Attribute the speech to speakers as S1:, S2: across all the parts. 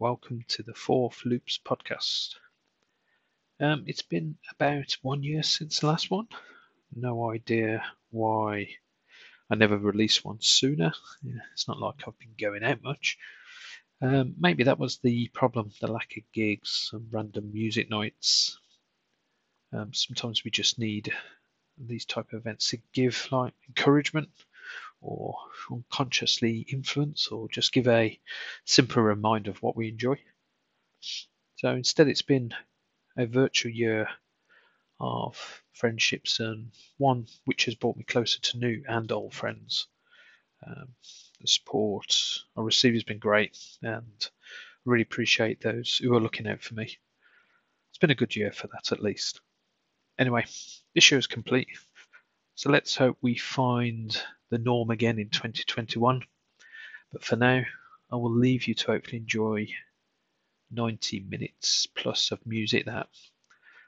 S1: welcome to the Fourth Loops podcast. Um, it's been about one year since the last one. No idea why I never released one sooner. It's not like I've been going out much. Um, maybe that was the problem the lack of gigs and random music nights. Um, sometimes we just need these type of events to give like encouragement or unconsciously influence or just give a simple reminder of what we enjoy. So instead, it's been a virtual year of friendships and one which has brought me closer to new and old friends. Um, the support I receive has been great and I really appreciate those who are looking out for me. It's been a good year for that at least. Anyway, this year is complete. So let's hope we find the norm again in 2021. But for now, I will leave you to hopefully enjoy 90 minutes plus of music that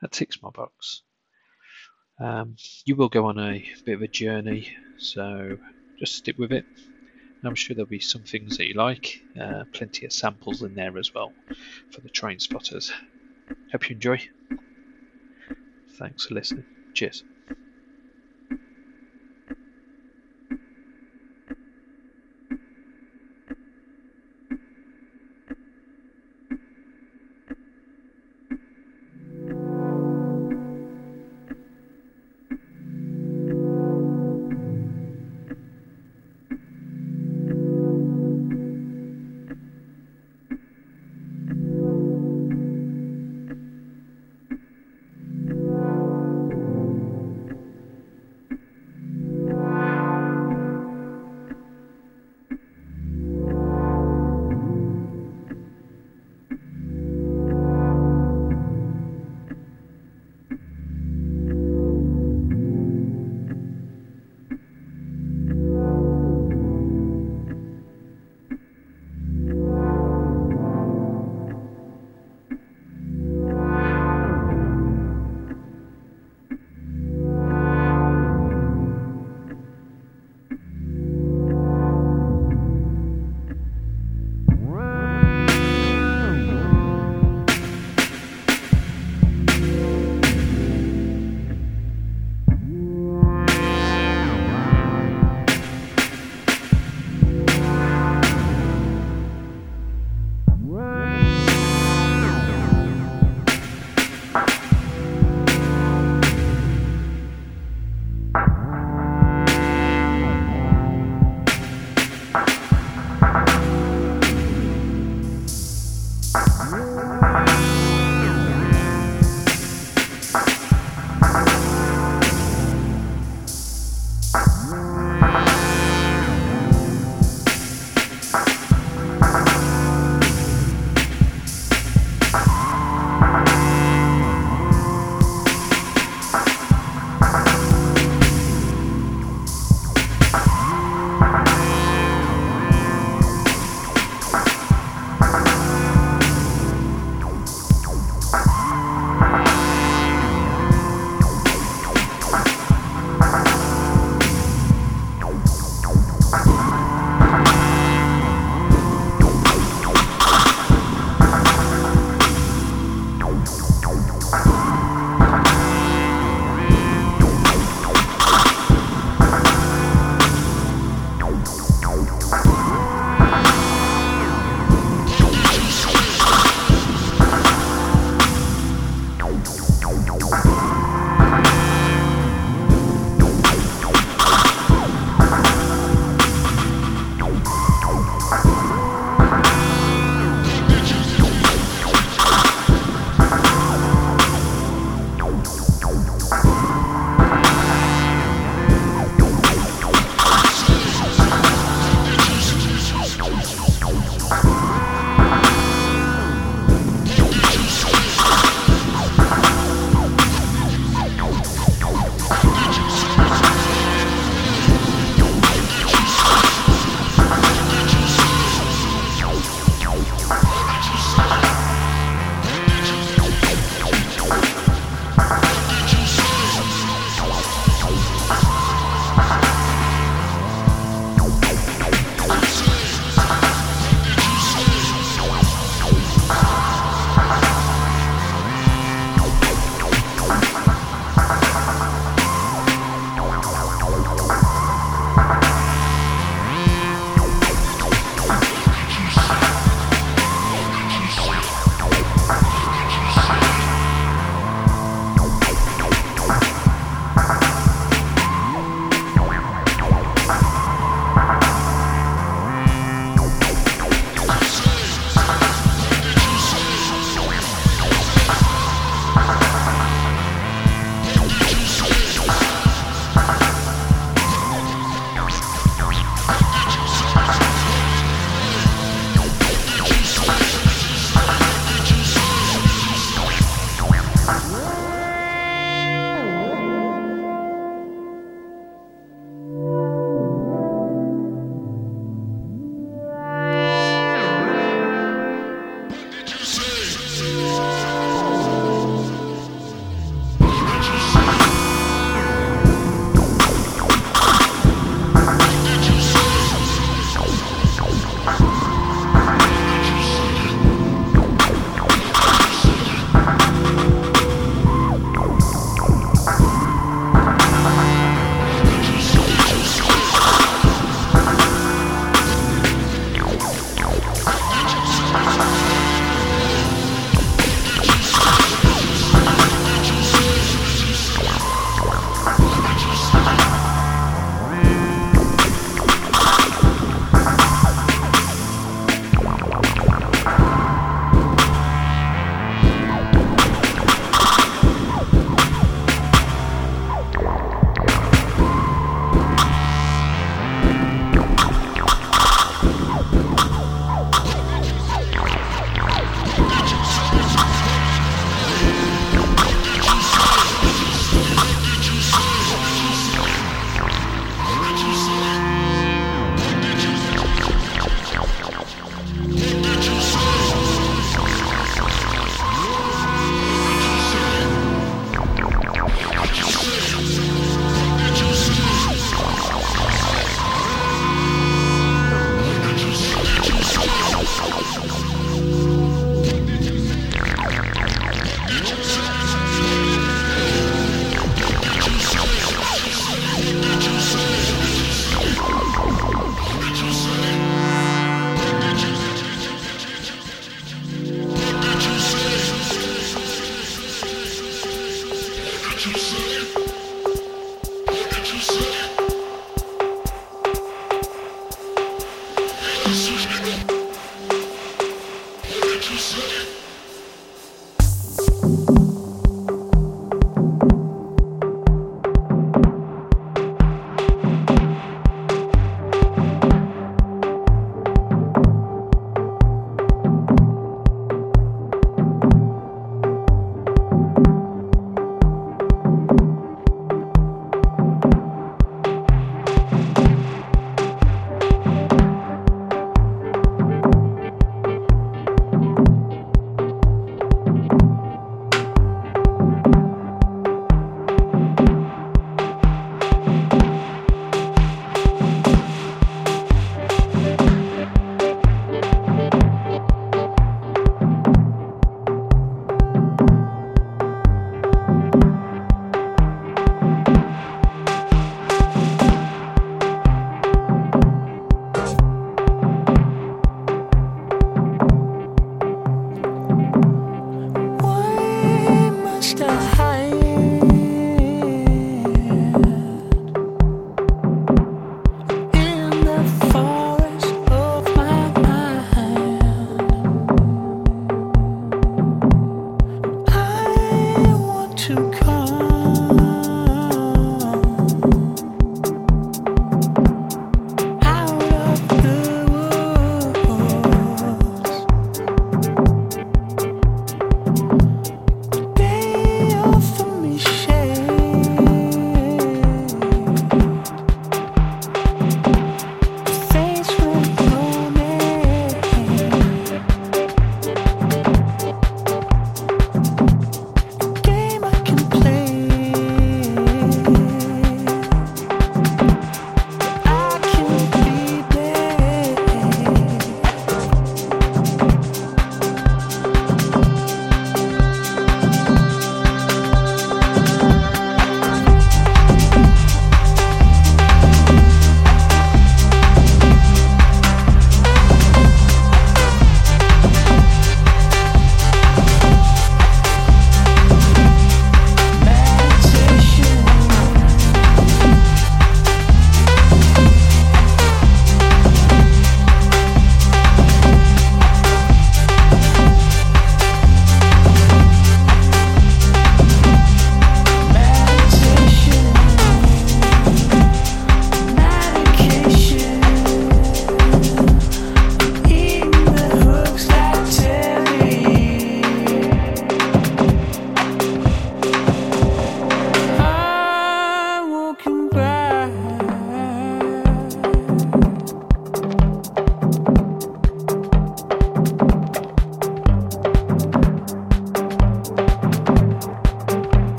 S1: that ticks my box. Um, you will go on a bit of a journey, so just stick with it. And I'm sure there'll be some things that you like. Uh, plenty of samples in there as well for the train spotters. Hope you enjoy. Thanks for listening. Cheers.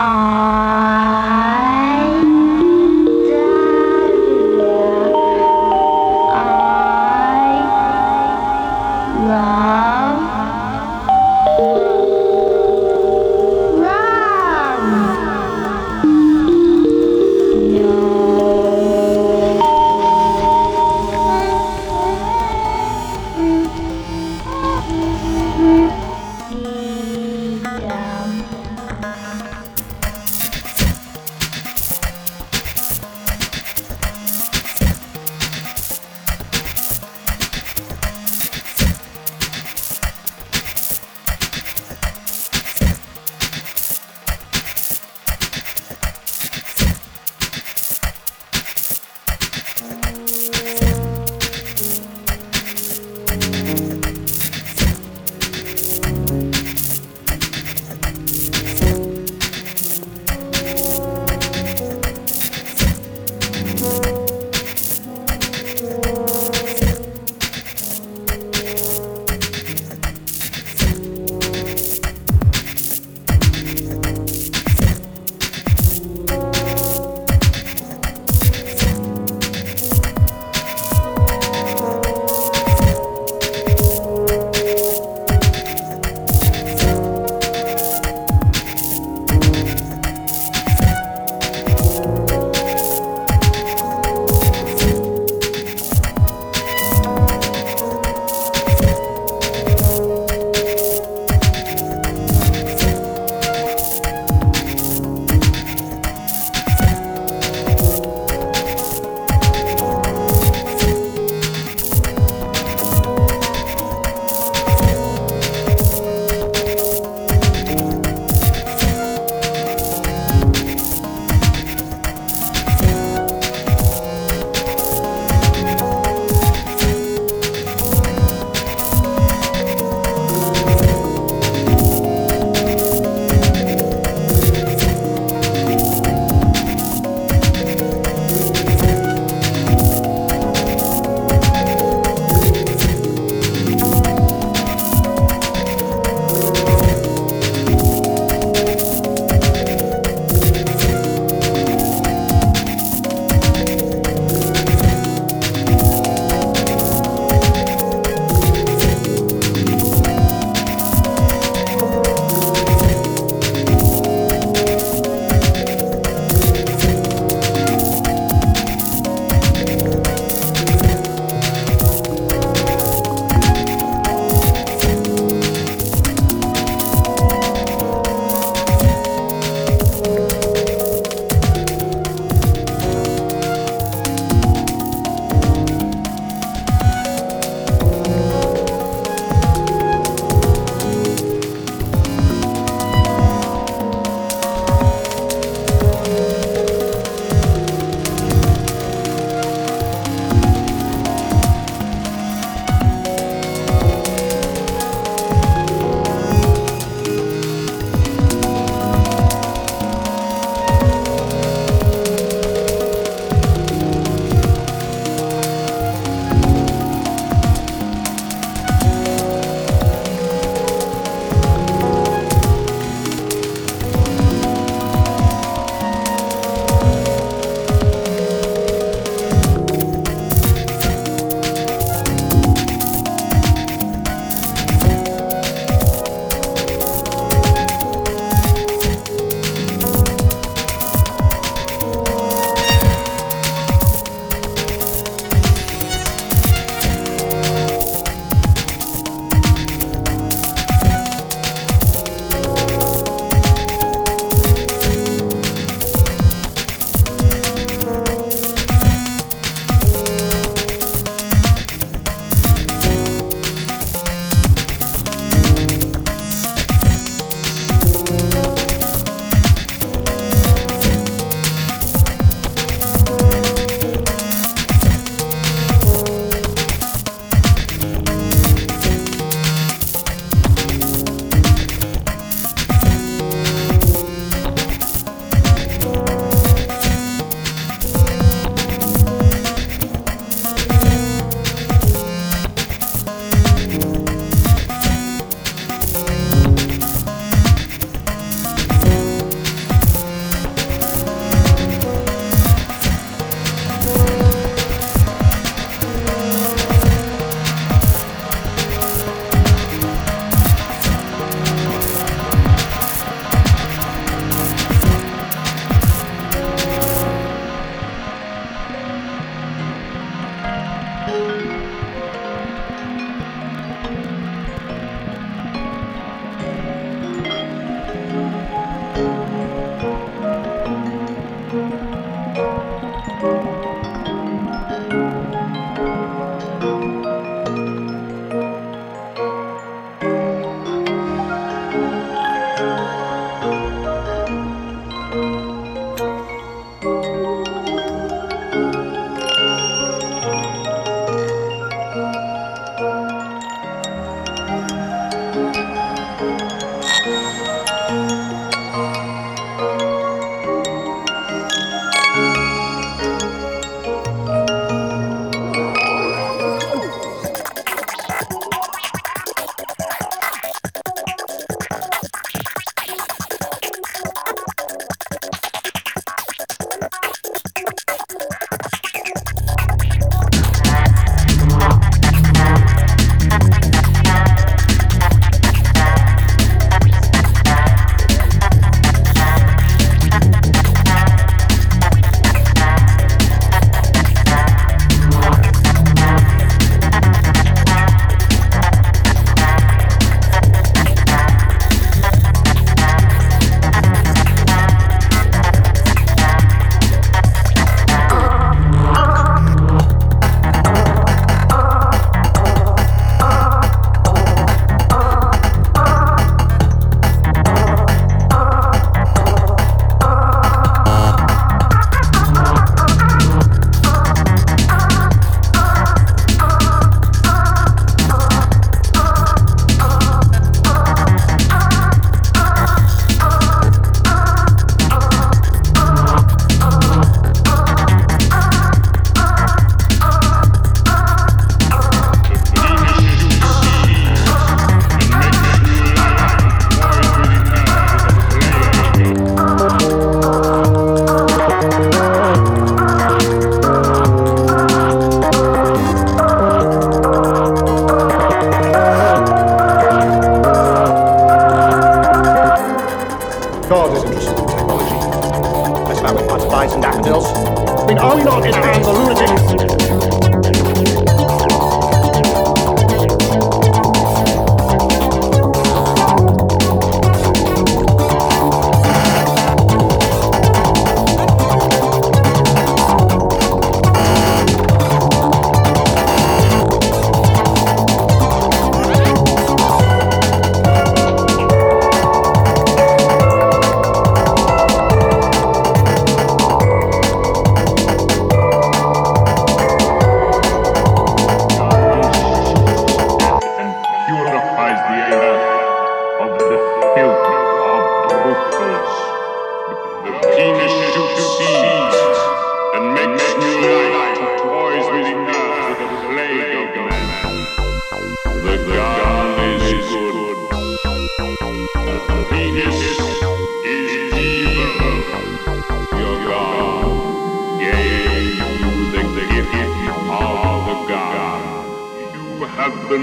S2: Ah.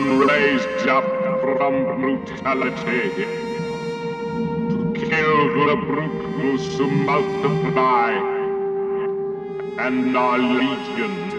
S2: raised up from brutality to kill the brute who multiply and
S3: our legions.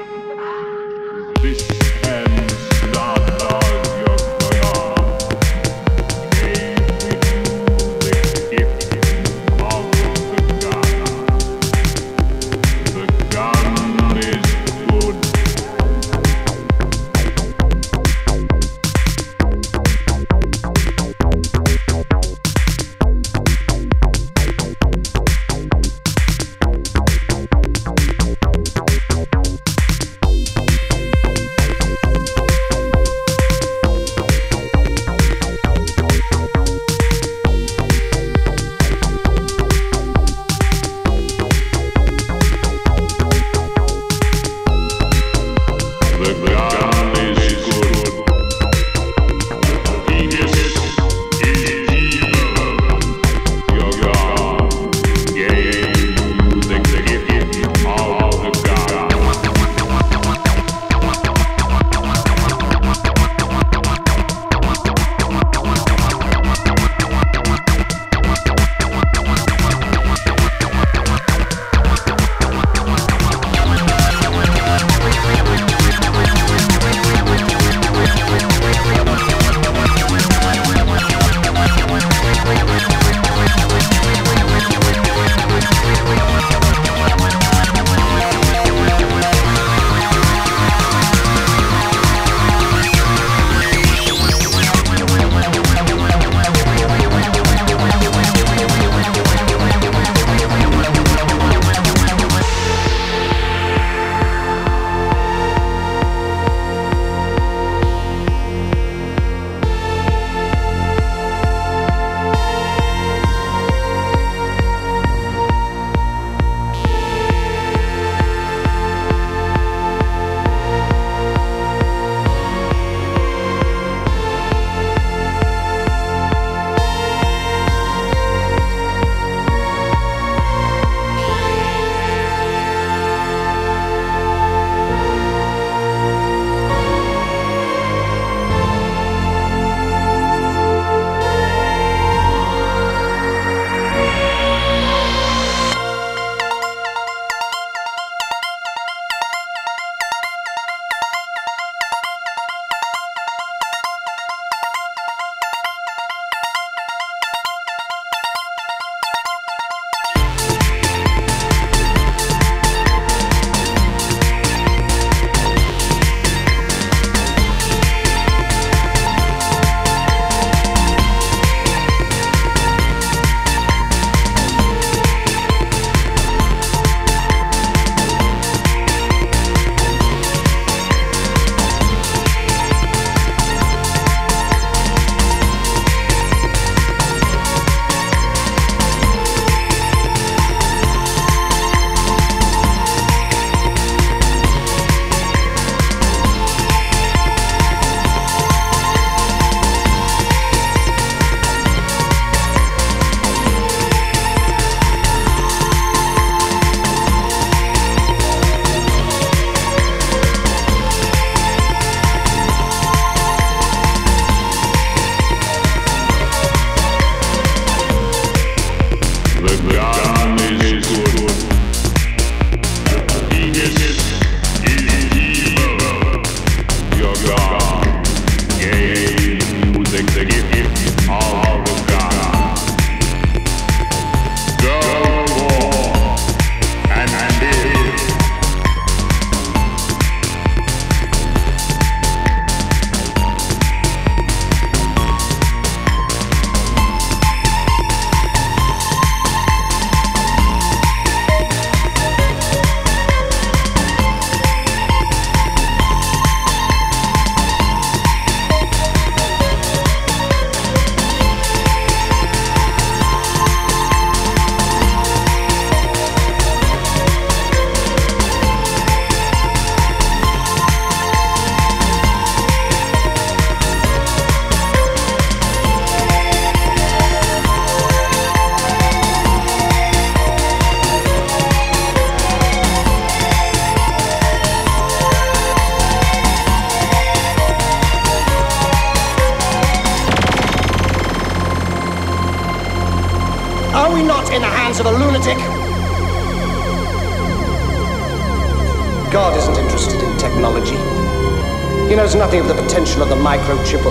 S3: Microchip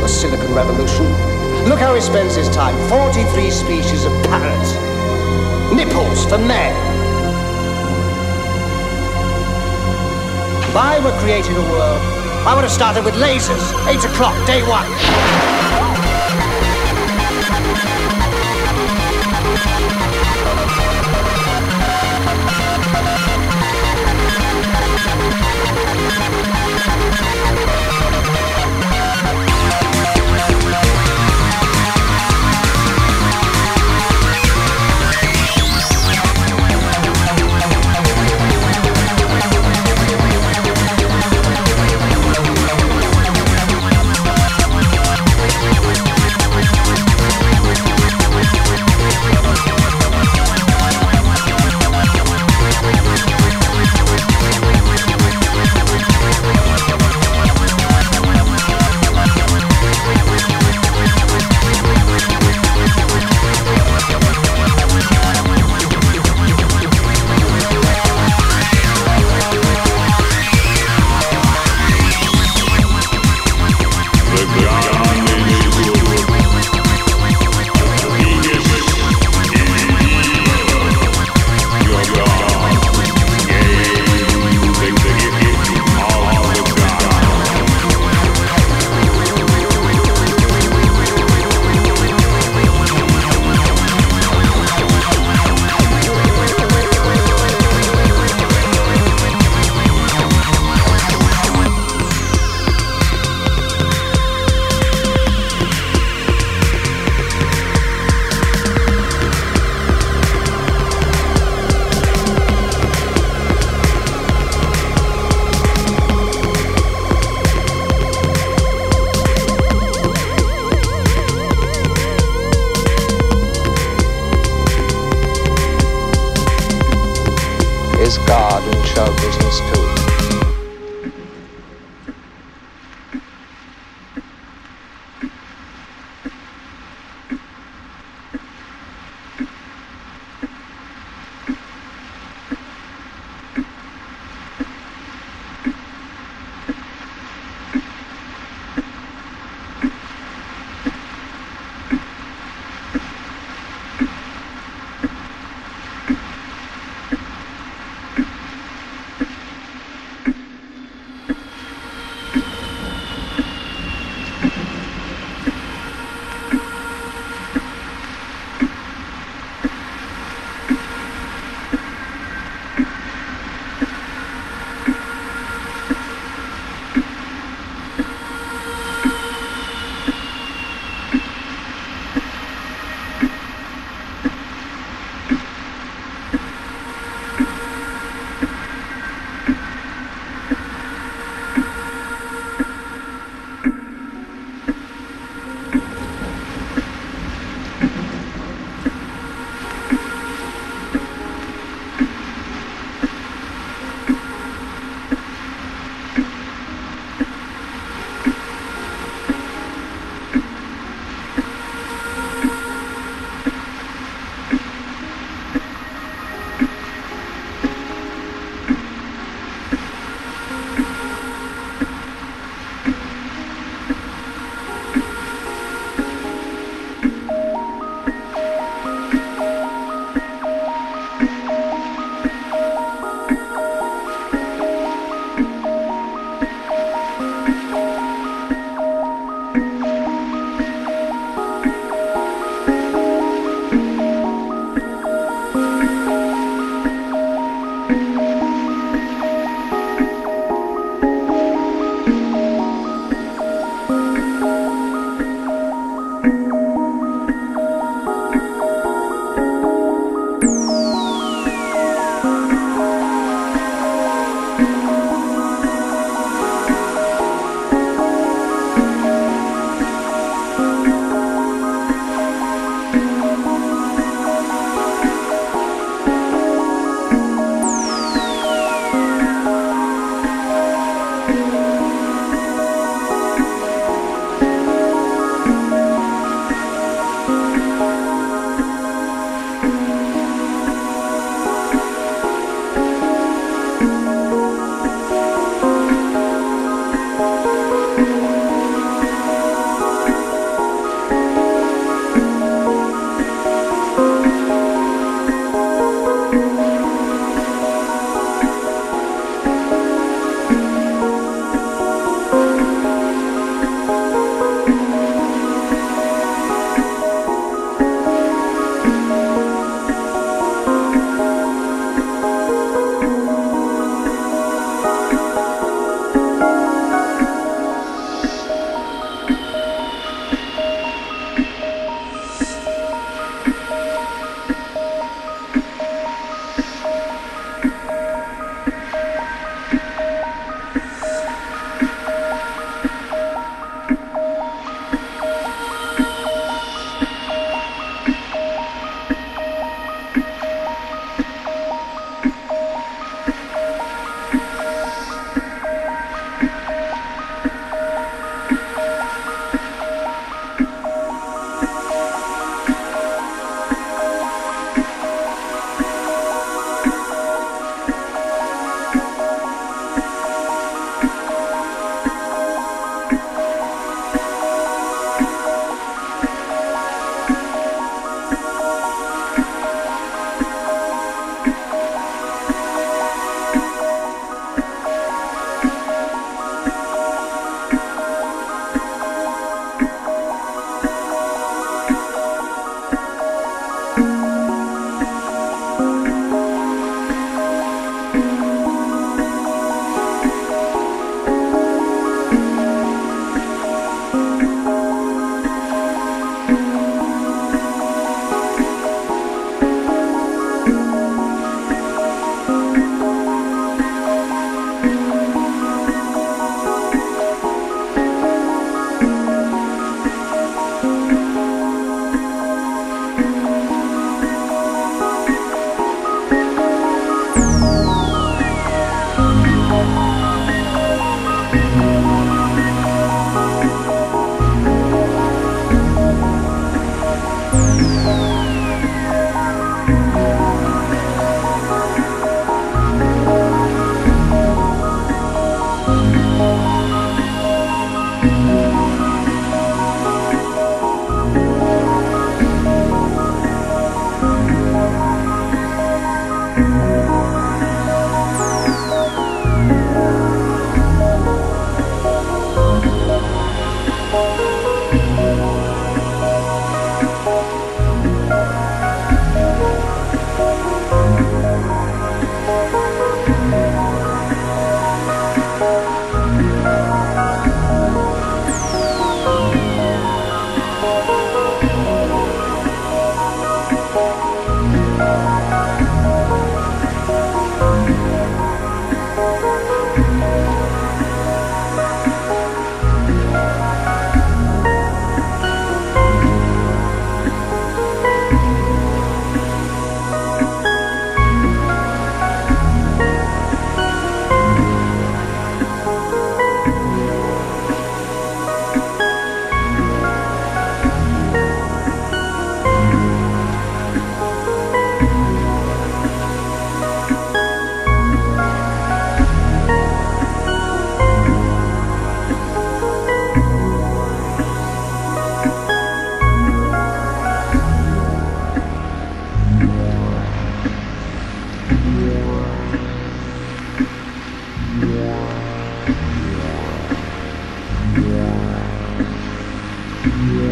S4: you.